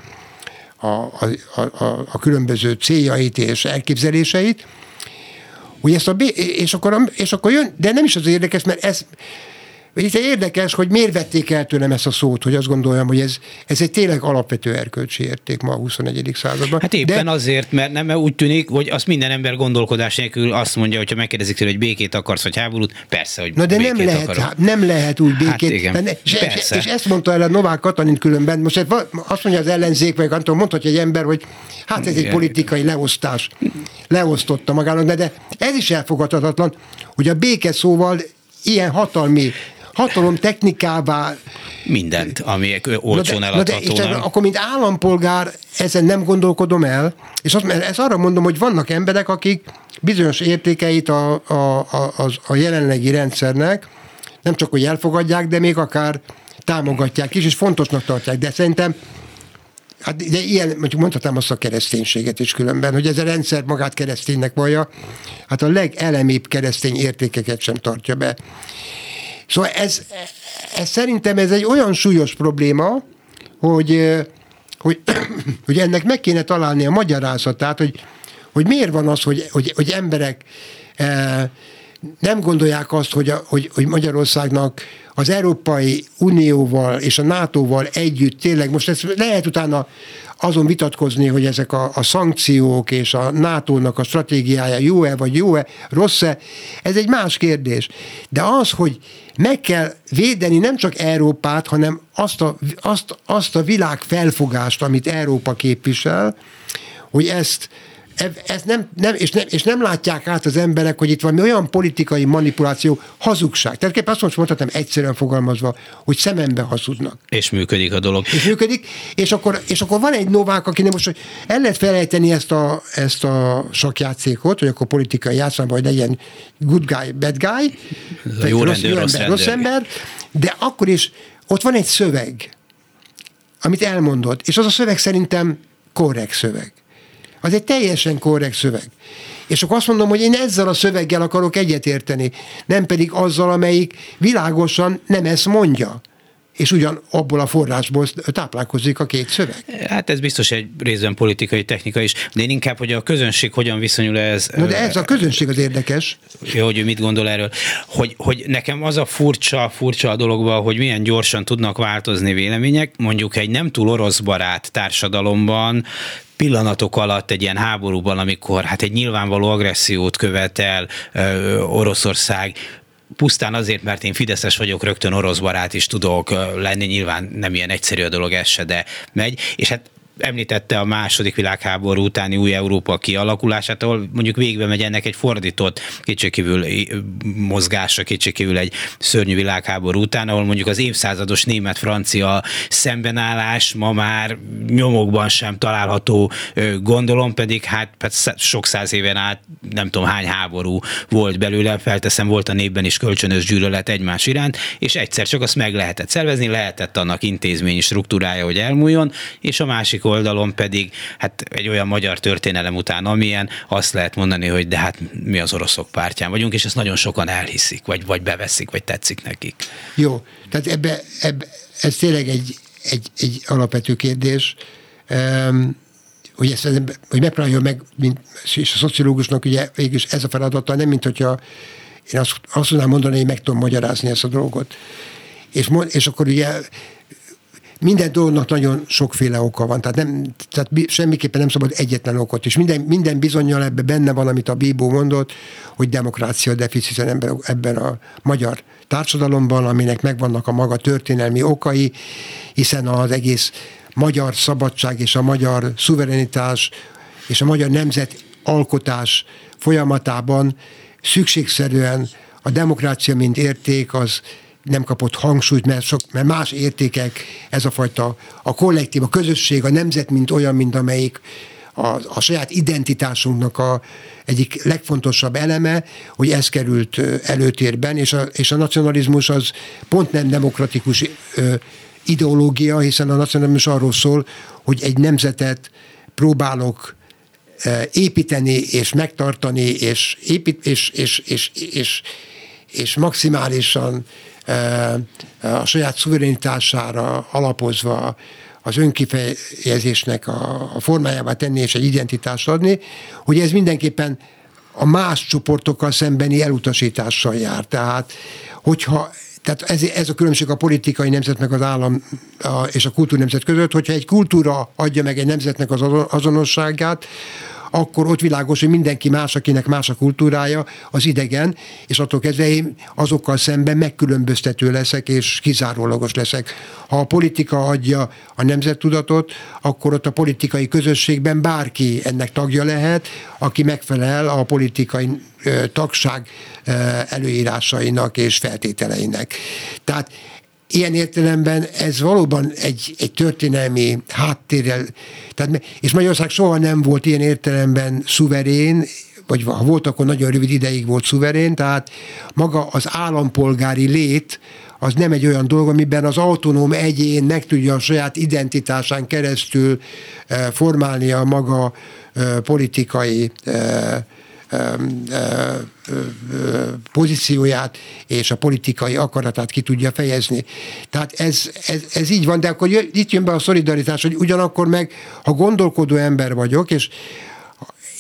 a, a, a, a különböző céljait és elképzeléseit, hogy ezt a, és akkor, és akkor jön, de nem is az érdekes, mert ez, itt érdekes, hogy miért vették el tőlem ezt a szót, hogy azt gondoljam, hogy ez, ez egy tényleg alapvető erkölcsi érték ma a 21. században. Hát éppen De... azért, mert nem mert úgy tűnik, hogy azt minden ember gondolkodás nélkül azt mondja, hogyha megkérdezik tőle, hogy békét akarsz, vagy háborút, persze, hogy Na de nem lehet, akarok. nem lehet úgy békét. Hát igen, és, persze. és, ezt mondta el a Novák Katalin különben, most azt mondja az ellenzék, vagy Anton mondhatja egy ember, hogy hát ez egy politikai leosztás. Leosztotta magának, de, de ez is elfogadhatatlan, hogy a béke szóval ilyen hatalmi hatalom technikává mindent, ami olcsón eladható. De, akkor, mint állampolgár ezen nem gondolkodom el, és azt, ez arra mondom, hogy vannak emberek, akik bizonyos értékeit a, a, a, a jelenlegi rendszernek nem csak, hogy elfogadják, de még akár támogatják is, és fontosnak tartják. De szerintem Hát de ilyen, mondjuk mondhatnám azt a kereszténységet is különben, hogy ez a rendszer magát kereszténynek vallja, hát a legelemibb keresztény értékeket sem tartja be. Szóval ez, ez szerintem ez egy olyan súlyos probléma, hogy, hogy, hogy ennek meg kéne találni a magyarázatát, hogy, hogy miért van az, hogy, hogy, hogy emberek nem gondolják azt, hogy, a, hogy, hogy Magyarországnak az Európai Unióval és a NATO-val együtt tényleg, most ez lehet utána azon vitatkozni, hogy ezek a, a szankciók és a NATO-nak a stratégiája jó-e vagy jó-e, rossz-e, ez egy más kérdés. De az, hogy meg kell védeni nem csak Európát, hanem azt a, azt, azt a világ felfogást, amit Európa képvisel, hogy ezt ez nem, nem, és, nem, és nem látják át az emberek, hogy itt van olyan politikai manipuláció, hazugság. Tehát azt most mondhatom egyszerűen fogalmazva, hogy szemembe hazudnak. És működik a dolog. És működik, és akkor, és akkor van egy Novák, aki nem most, hogy el lehet felejteni ezt a, ezt a sakjátékot, hogy akkor politikai játszában, hogy legyen good guy, bad guy, jó, rossz, rendőr, rossz, ember, rossz ember, de akkor is ott van egy szöveg, amit elmondott, és az a szöveg szerintem korrekt szöveg. Az egy teljesen korrekt szöveg. És akkor azt mondom, hogy én ezzel a szöveggel akarok egyetérteni, nem pedig azzal, amelyik világosan nem ezt mondja. És ugyan abból a forrásból táplálkozik a két szöveg. Hát ez biztos egy részben politikai technika is, de én inkább, hogy a közönség hogyan viszonyul ez. Na de ez a közönség az érdekes. Jó, hogy ő mit gondol erről. Hogy, hogy nekem az a furcsa, furcsa a dologban, hogy milyen gyorsan tudnak változni vélemények, mondjuk egy nem túl orosz barát társadalomban pillanatok alatt egy ilyen háborúban, amikor hát egy nyilvánvaló agressziót követel Oroszország, pusztán azért, mert én Fideszes vagyok, rögtön orosz barát is tudok lenni, nyilván nem ilyen egyszerű a dolog ez se, de megy, és hát említette a második világháború utáni új Európa kialakulását, ahol mondjuk végbe megy ennek egy fordított, kétségkívül mozgása, kétségkívül egy szörnyű világháború után, ahol mondjuk az évszázados német-francia szembenállás ma már nyomokban sem található, gondolom pedig hát, hát sok száz éven át nem tudom hány háború volt belőle, felteszem volt a népben is kölcsönös gyűlölet egymás iránt, és egyszer csak azt meg lehetett szervezni, lehetett annak intézményi struktúrája, hogy elmúljon, és a másik oldalon pedig hát egy olyan magyar történelem után, amilyen azt lehet mondani, hogy de hát mi az oroszok pártján vagyunk, és ezt nagyon sokan elhiszik, vagy, vagy beveszik, vagy tetszik nekik. Jó, tehát ebbe, ebbe ez tényleg egy, egy, egy alapvető kérdés. Um, hogy ezt hogy megpróbálja meg, mint, és a szociológusnak ugye végülis ez a feladata, nem mint hogyha én azt, azt tudnám mondani, hogy meg tudom magyarázni ezt a dolgot. És, és akkor ugye minden dolognak nagyon sokféle oka van, tehát, nem, tehát semmiképpen nem szabad egyetlen okot, és minden, minden bizonyal ebben benne van, amit a Bíbó mondott, hogy demokrácia deficiten ebben, ebben a magyar társadalomban, aminek megvannak a maga történelmi okai, hiszen az egész magyar szabadság és a magyar szuverenitás és a magyar nemzet alkotás folyamatában szükségszerűen a demokrácia, mint érték, az nem kapott hangsúlyt, mert, sok, mert más értékek, ez a fajta a kollektív, a közösség, a nemzet, mint olyan, mint amelyik a, a saját identitásunknak a egyik legfontosabb eleme, hogy ez került előtérben, és a, és a nacionalizmus az pont nem demokratikus ideológia, hiszen a nacionalizmus arról szól, hogy egy nemzetet próbálok építeni, és megtartani, és, épít, és, és, és, és, és maximálisan a saját szuverenitására alapozva az önkifejezésnek a, formájába tenni és egy identitást adni, hogy ez mindenképpen a más csoportokkal szembeni elutasítással jár. Tehát, hogyha tehát ez, ez a különbség a politikai nemzet meg az állam a, és a kultúrnemzet között, hogyha egy kultúra adja meg egy nemzetnek az azonosságát, akkor ott világos, hogy mindenki más, akinek más a kultúrája, az idegen, és attól kezdve én azokkal szemben megkülönböztető leszek, és kizárólagos leszek. Ha a politika adja a nemzettudatot, akkor ott a politikai közösségben bárki ennek tagja lehet, aki megfelel a politikai tagság előírásainak és feltételeinek. Tehát ilyen értelemben ez valóban egy, egy történelmi háttérrel, tehát, és Magyarország soha nem volt ilyen értelemben szuverén, vagy ha volt, akkor nagyon rövid ideig volt szuverén, tehát maga az állampolgári lét, az nem egy olyan dolog, amiben az autonóm egyén meg tudja a saját identitásán keresztül eh, formálni a maga eh, politikai eh, pozícióját és a politikai akaratát ki tudja fejezni. Tehát ez, ez, ez így van, de akkor itt jön be a szolidaritás, hogy ugyanakkor meg, ha gondolkodó ember vagyok, és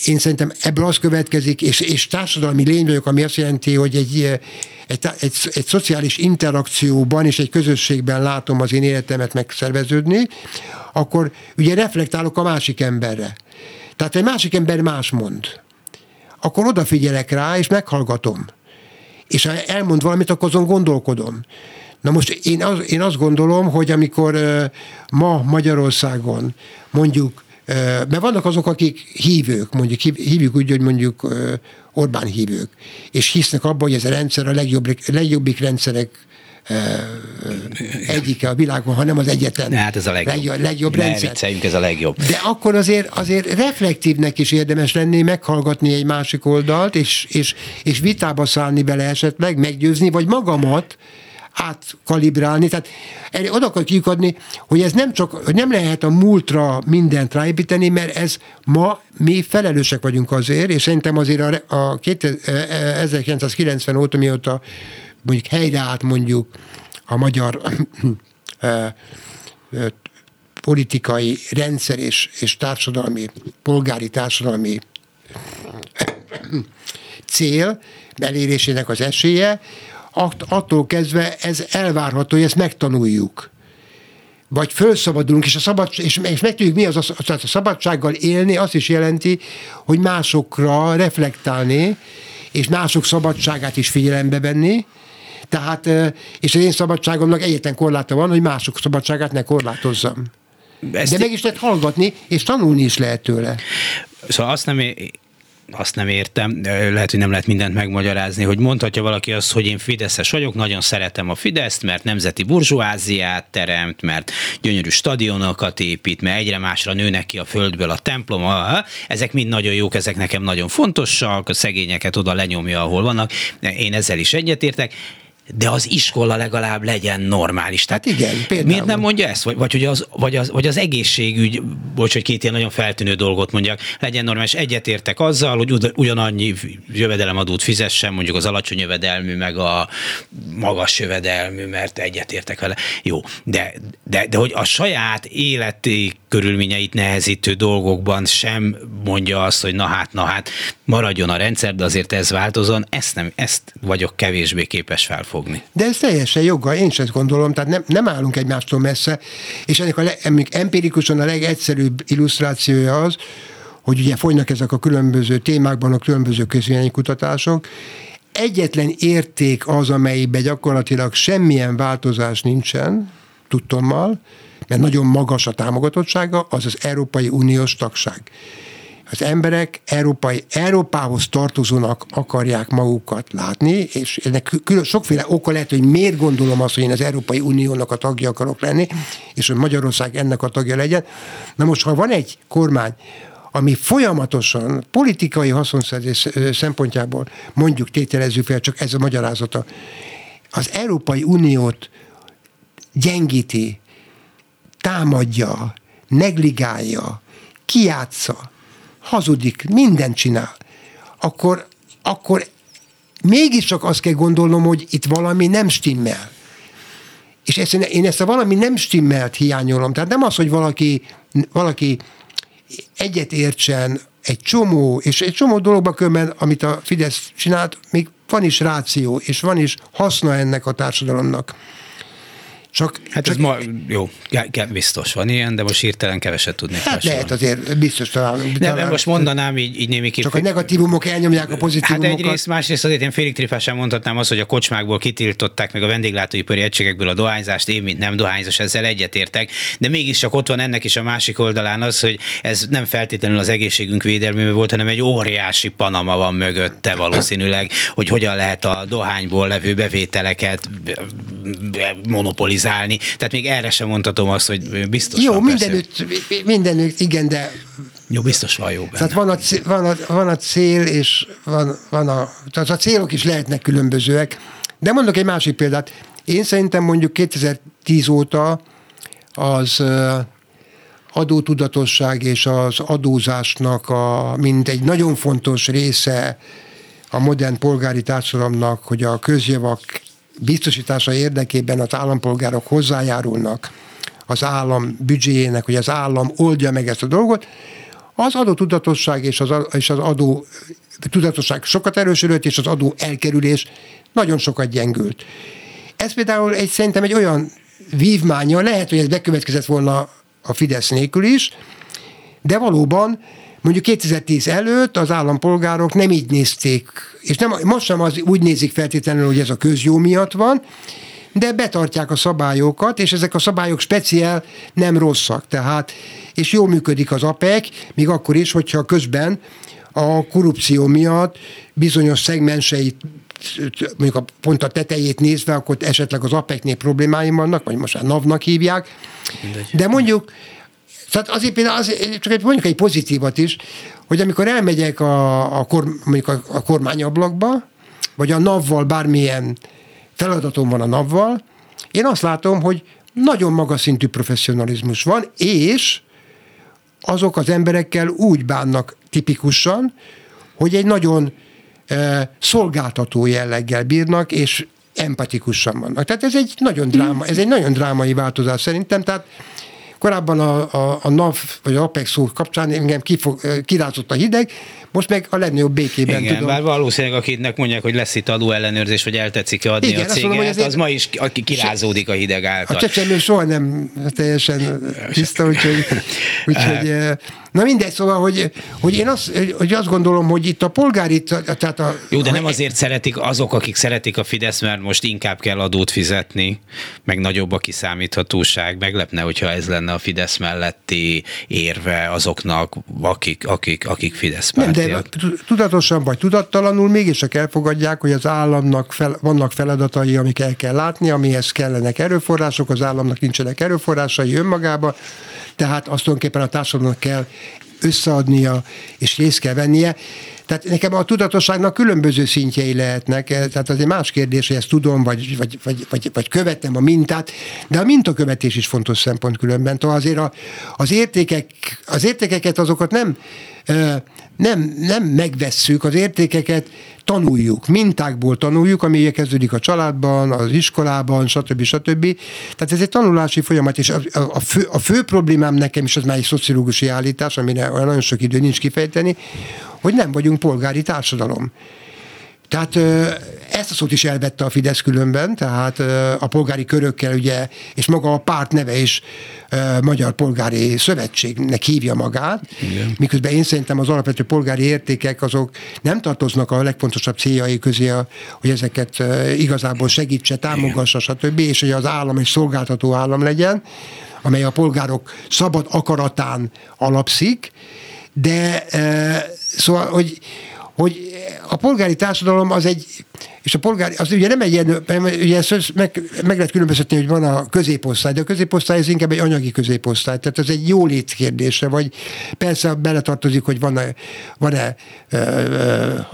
én szerintem ebből az következik, és, és társadalmi lény vagyok, ami azt jelenti, hogy egy, egy, egy, egy szociális interakcióban és egy közösségben látom az én életemet megszerveződni, akkor ugye reflektálok a másik emberre. Tehát egy másik ember más mond akkor odafigyelek rá, és meghallgatom. És ha elmond valamit, akkor azon gondolkodom. Na most én, az, én azt gondolom, hogy amikor ma Magyarországon mondjuk, uh, mert vannak azok, akik hívők, mondjuk hívjuk úgy, hogy mondjuk Orbán hívők, és hisznek abban, hogy ez a rendszer a legjobb, legjobbik rendszerek egyike a világon, hanem az egyetlen ne, hát ez a legjobb, legjobb, legjobb ne rendszer. Vicceljünk, ez a legjobb. De akkor azért, azért reflektívnek is érdemes lenni, meghallgatni egy másik oldalt, és, és, és vitába szállni bele esetleg, meggyőzni, vagy magamat, átkalibrálni. Tehát erre oda kell kiukadni, hogy ez nem csak, hogy nem lehet a múltra mindent ráépíteni, mert ez ma mi felelősek vagyunk azért, és szerintem azért a, a 1990 óta, mióta mondjuk helyreállt mondjuk a magyar politikai rendszer és, és társadalmi, polgári társadalmi cél elérésének az esélye, attól kezdve ez elvárható, hogy ezt megtanuljuk. Vagy felszabadulunk, és, a szabad, és, és megtudjuk, mi az a, a szabadsággal élni, azt is jelenti, hogy másokra reflektálni, és mások szabadságát is figyelembe venni, tehát, és az én szabadságomnak egyetlen korláta van, hogy mások szabadságát ne korlátozzam. Ezt De meg is lehet hallgatni, és tanulni is lehet tőle. Szóval azt nem azt nem értem, lehet, hogy nem lehet mindent megmagyarázni, hogy mondhatja valaki azt, hogy én Fideszes vagyok, nagyon szeretem a Fideszt, mert nemzeti burzsóáziát teremt, mert gyönyörű stadionokat épít, mert egyre másra nőnek ki a földből a templom, ezek mind nagyon jók, ezek nekem nagyon fontosak, a szegényeket oda lenyomja, ahol vannak, én ezzel is egyetértek, de az iskola legalább legyen normális. Tehát hát igen, például. Miért nem mondja ezt? Vagy, vagy, hogy az, vagy, az, vagy az egészségügy, bocs, hogy két ilyen nagyon feltűnő dolgot mondjak, legyen normális. Egyetértek azzal, hogy ugyanannyi jövedelemadót fizessen, mondjuk az alacsony jövedelmű, meg a magas jövedelmű, mert egyetértek vele. Jó, de, de, de hogy a saját életi körülményeit nehezítő dolgokban sem mondja azt, hogy na hát, na hát, maradjon a rendszer, de azért ez változon, ezt, nem, ezt vagyok kevésbé képes felfogni. De ez teljesen joga, én sem gondolom, tehát nem, nem állunk egymástól messze, és ennek a le, empirikusan a legegyszerűbb illusztrációja az, hogy ugye folynak ezek a különböző témákban a különböző kutatások, egyetlen érték az, amelyben gyakorlatilag semmilyen változás nincsen, tudtommal, mert nagyon magas a támogatottsága, az az Európai Uniós tagság. Az emberek európai, Európához tartozónak akarják magukat látni, és ennek külön sokféle oka lehet, hogy miért gondolom azt, hogy én az Európai Uniónak a tagja akarok lenni, és hogy Magyarország ennek a tagja legyen. Na most, ha van egy kormány, ami folyamatosan politikai haszonszerzés szempontjából, mondjuk tételezzük fel, csak ez a magyarázata, az Európai Uniót gyengíti, támadja, negligálja, kiátsza, hazudik, mindent csinál, akkor, akkor mégiscsak azt kell gondolnom, hogy itt valami nem stimmel. És ezt, én ezt a valami nem stimmelt hiányolom. Tehát nem az, hogy valaki, valaki egyet értsen egy csomó, és egy csomó dologba kömmel, amit a Fidesz csinált, még van is ráció, és van is haszna ennek a társadalomnak. Csak, hát csak ez ma, jó, biztos van ilyen, de most hirtelen keveset tudnék hát hasonló. lehet azért, biztos talán. Nem, talán, most mondanám így, így némi Csak a negatívumok elnyomják a pozitívumokat. Hát egyrészt, másrészt azért én félig trifásán mondhatnám azt, hogy a kocsmákból kitiltották meg a vendéglátóipari egységekből a dohányzást, én mint nem dohányzás ezzel egyetértek, de mégis csak ott van ennek is a másik oldalán az, hogy ez nem feltétlenül az egészségünk védelmébe volt, hanem egy óriási panama van mögötte valószínűleg, hogy hogyan lehet a dohányból levő bevételeket monopolizálni kritizálni. Tehát még erre sem mondhatom azt, hogy biztos Jó, mindenütt, mindenütt, igen, de jó, biztos van jó benne. Tehát van a, van a, van a cél, és van, van a, tehát a célok is lehetnek különbözőek. De mondok egy másik példát. Én szerintem mondjuk 2010 óta az adótudatosság és az adózásnak a, mint egy nagyon fontos része a modern polgári társadalomnak, hogy a közjavak biztosítása érdekében az állampolgárok hozzájárulnak az állam büdzséjének, hogy az állam oldja meg ezt a dolgot, az adó tudatosság és az, és az adó tudatosság sokat erősödött, és az adó elkerülés nagyon sokat gyengült. Ez például egy, szerintem egy olyan vívmánya, lehet, hogy ez bekövetkezett volna a Fidesz nélkül is, de valóban Mondjuk 2010 előtt az állampolgárok nem így nézték, és nem, most sem az úgy nézik feltétlenül, hogy ez a közjó miatt van, de betartják a szabályokat, és ezek a szabályok speciál nem rosszak. Tehát, és jól működik az APEC, még akkor is, hogyha közben a korrupció miatt bizonyos szegmenseit mondjuk a, pont a tetejét nézve, akkor esetleg az APEC-nél problémáim vannak, vagy most már NAV-nak hívják. Mindegy. De mondjuk tehát azért például az, csak egy, mondjuk egy pozitívat is, hogy amikor elmegyek a, a, kor, mondjuk a, a kormányablakba, vagy a NAV-val bármilyen feladatom van a NAV-val, én azt látom, hogy nagyon magas szintű professzionalizmus van, és azok az emberekkel úgy bánnak tipikusan, hogy egy nagyon e, szolgáltató jelleggel bírnak, és empatikusan vannak. Tehát ez egy nagyon dráma, ez egy nagyon drámai változás szerintem, tehát korábban a, a, a NAV vagy Apex szó kapcsán engem kifog, kirázott a hideg, most meg a legnagyobb békében Igen, tudom. bár valószínűleg akiknek mondják, hogy lesz itt adó ellenőrzés, vagy eltetszik-e adni Igen, a céget, mondom, hogy azért- az ma is aki kirázódik a hideg által. A csecsemő soha nem teljesen tiszta, úgyhogy, úgyhogy eh, na mindegy, szóval, hogy, hogy én azt, hogy azt gondolom, hogy itt a polgári, tehát a, Jó, de nem azért szeretik azok, akik szeretik a Fidesz, mert most inkább kell adót fizetni, meg nagyobb a kiszámíthatóság. Meglepne, hogyha ez lenne a Fidesz melletti érve azoknak, akik, akik, akik Fidesz Nem, tudatosan vagy tudattalanul mégiscsak elfogadják, hogy az államnak fel, vannak feladatai, amik el kell látni, amihez kellenek erőforrások, az államnak nincsenek erőforrásai önmagában, tehát azt tulajdonképpen a társadalomnak kell összeadnia és részt kell vennie. Tehát nekem a tudatosságnak különböző szintjei lehetnek, eh, tehát az egy más kérdés, hogy ezt tudom, vagy, vagy, vagy, vagy, vagy követem a mintát, de a mintakövetés is fontos szempont különben. Tehát azért a, az, értékek, az értékeket azokat nem, nem, nem megvesszük, az értékeket tanuljuk, mintákból tanuljuk, ami kezdődik a családban, az iskolában, stb. stb. Tehát ez egy tanulási folyamat, és a, a, fő, a fő problémám nekem is az már egy szociológusi állítás, amire olyan nagyon sok idő nincs kifejteni, hogy nem vagyunk polgári társadalom. Tehát ezt a szót is elvette a Fidesz különben, tehát a polgári körökkel ugye, és maga a párt neve is Magyar Polgári Szövetségnek hívja magát, Igen. miközben én szerintem az alapvető polgári értékek azok nem tartoznak a legfontosabb céljai közé, hogy ezeket igazából segítse, támogassa, stb., és hogy az állam egy szolgáltató állam legyen, amely a polgárok szabad akaratán alapszik, de szóval, hogy, hogy a polgári társadalom az egy, és a polgári, az ugye nem egy ilyen, ugye ezt meg, meg lehet különböztetni, hogy van a középosztály, de a középosztály ez inkább egy anyagi középosztály, tehát ez egy jólét kérdése, vagy persze beletartozik, hogy van-e, van-e ö,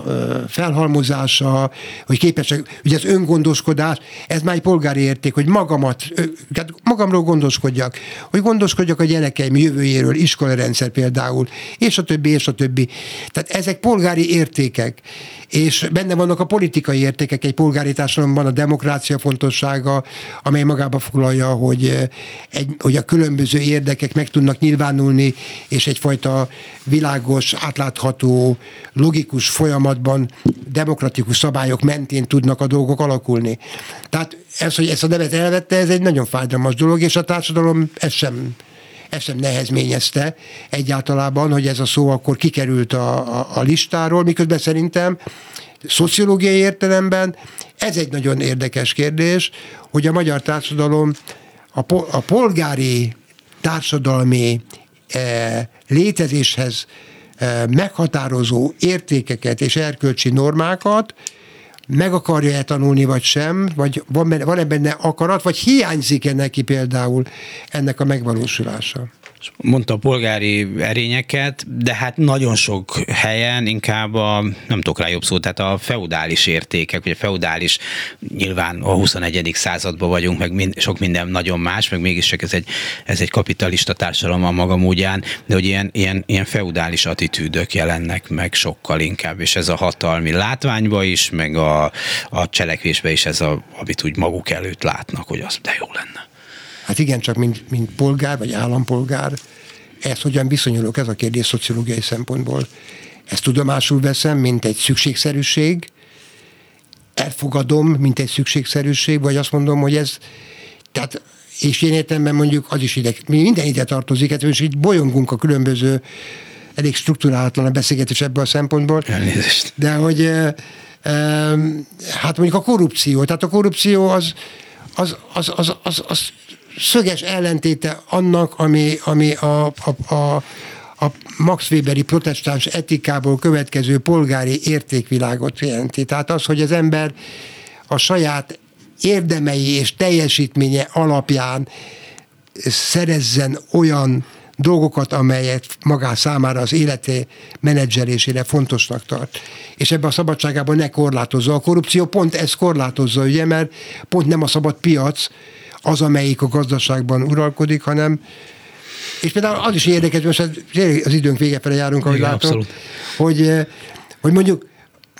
ö, felhalmozása, hogy képesek, ugye az öngondoskodás, ez már egy polgári érték, hogy magamat, ö, tehát magamról gondoskodjak, hogy gondoskodjak a gyerekeim jövőjéről, iskolarendszer például, és a többi, és a többi. Tehát ezek polgári értékek, és benne vannak a politikai értékek egy polgári társadalomban, a demokrácia fontossága, amely magába foglalja, hogy, egy, hogy a különböző érdekek meg tudnak nyilvánulni, és egyfajta világos, átlátható, logikus folyamatban demokratikus szabályok mentén tudnak a dolgok alakulni. Tehát ez, hogy ezt a nevet elvette, ez egy nagyon fájdalmas dolog, és a társadalom ezt sem ezt sem nehezményezte egyáltalában, hogy ez a szó akkor kikerült a, a, a listáról, miközben szerintem szociológiai értelemben ez egy nagyon érdekes kérdés, hogy a magyar társadalom a, po, a polgári társadalmi e, létezéshez e, meghatározó értékeket és erkölcsi normákat meg akarja-e tanulni, vagy sem, vagy van, van-e benne akarat, vagy hiányzik-e neki például ennek a megvalósulása? Mondta a polgári erényeket, de hát nagyon sok helyen inkább a, nem tudok rá jobb szó, tehát a feudális értékek, vagy a feudális, nyilván a 21. században vagyunk, meg mind, sok minden nagyon más, meg mégis csak ez egy, ez egy kapitalista társadalom a maga módján, de hogy ilyen, ilyen, ilyen feudális attitűdök jelennek meg sokkal inkább, és ez a hatalmi látványba is, meg a, a cselekvésbe is ez a, amit úgy maguk előtt látnak, hogy az de jó lenne. Hát igen, csak mint, mint polgár vagy állampolgár, ezt hogyan viszonyulok, ez a kérdés szociológiai szempontból. Ezt tudomásul veszem, mint egy szükségszerűség, elfogadom, mint egy szükségszerűség, vagy azt mondom, hogy ez, tehát és én értemben mondjuk az is ide, mi minden ide tartozik, hát most így bolyongunk a különböző, elég struktúrálatlan a beszélgetés ebből a szempontból. Elnézést. De hogy e, e, hát mondjuk a korrupció, tehát a korrupció az, az, az, az, az, az szöges ellentéte annak, ami, ami a, a, a, a Max Weberi protestáns etikából következő polgári értékvilágot jelenti. Tehát az, hogy az ember a saját érdemei és teljesítménye alapján szerezzen olyan dolgokat, amelyet magá számára az életé menedzselésére fontosnak tart. És ebbe a szabadságában ne korlátozza. A korrupció pont ezt korlátozza, ugye, mert pont nem a szabad piac, az, amelyik a gazdaságban uralkodik, hanem és például az is érdekes, most az időnk vége fele járunk, ahogy Igen, látom, abszolút. hogy, hogy mondjuk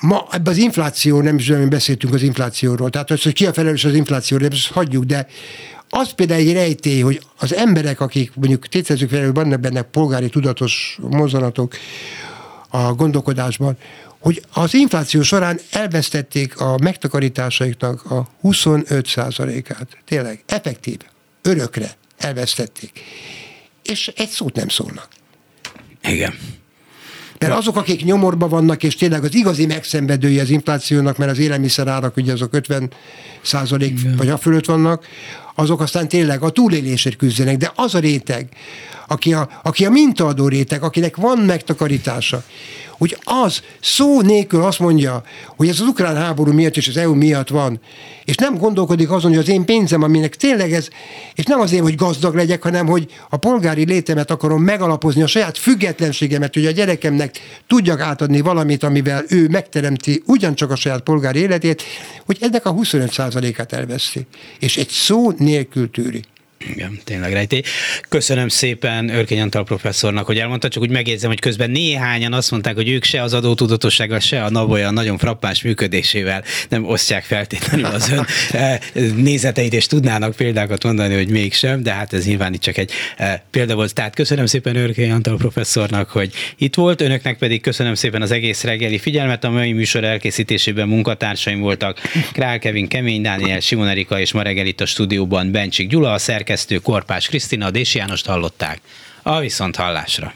ma ebben az infláció, nem is nem beszéltünk az inflációról, tehát az, hogy ki a felelős az inflációról, ezt hagyjuk, de az például egy rejtély, hogy az emberek, akik mondjuk tételezzük fel, vannak benne polgári tudatos mozzanatok a gondolkodásban, hogy az infláció során elvesztették a megtakarításaiknak a 25%-át. Tényleg, effektív, örökre elvesztették. És egy szót nem szólnak. Igen. Mert azok, akik nyomorban vannak, és tényleg az igazi megszenvedői az inflációnak, mert az élelmiszerárak ugye azok 50 százalék vagy a fölött vannak, azok aztán tényleg a túlélésért küzdenek. De az a réteg, aki a, aki a mintaadó réteg, akinek van megtakarítása, hogy az szó nélkül azt mondja, hogy ez az ukrán háború miatt és az EU miatt van, és nem gondolkodik azon, hogy az én pénzem, aminek tényleg ez, és nem azért, hogy gazdag legyek, hanem hogy a polgári létemet akarom megalapozni, a saját függetlenségemet, hogy a gyerekemnek tudjak átadni valamit, amivel ő megteremti ugyancsak a saját polgári életét, hogy ennek a 25%-át elveszi. És egy szó nélkül tűri. Igen, tényleg rejté. Köszönöm szépen Örkény Antal professzornak, hogy elmondta, csak úgy megjegyzem, hogy közben néhányan azt mondták, hogy ők se az adótudatossággal, se a NAV nagyon frappáns működésével nem osztják feltétlenül az ön eh, nézeteit, és tudnának példákat mondani, hogy mégsem, de hát ez nyilván itt csak egy eh, példa volt. Tehát köszönöm szépen Örkény Antal professzornak, hogy itt volt, önöknek pedig köszönöm szépen az egész reggeli figyelmet. A mai műsor elkészítésében munkatársaim voltak Král Kevin, Kemény Dániel, Simon Erika és ma reggel itt a stúdióban Bencsik Gyula, a szerkesztő Korpás Krisztina, Dési Jánost hallották. A viszont hallásra.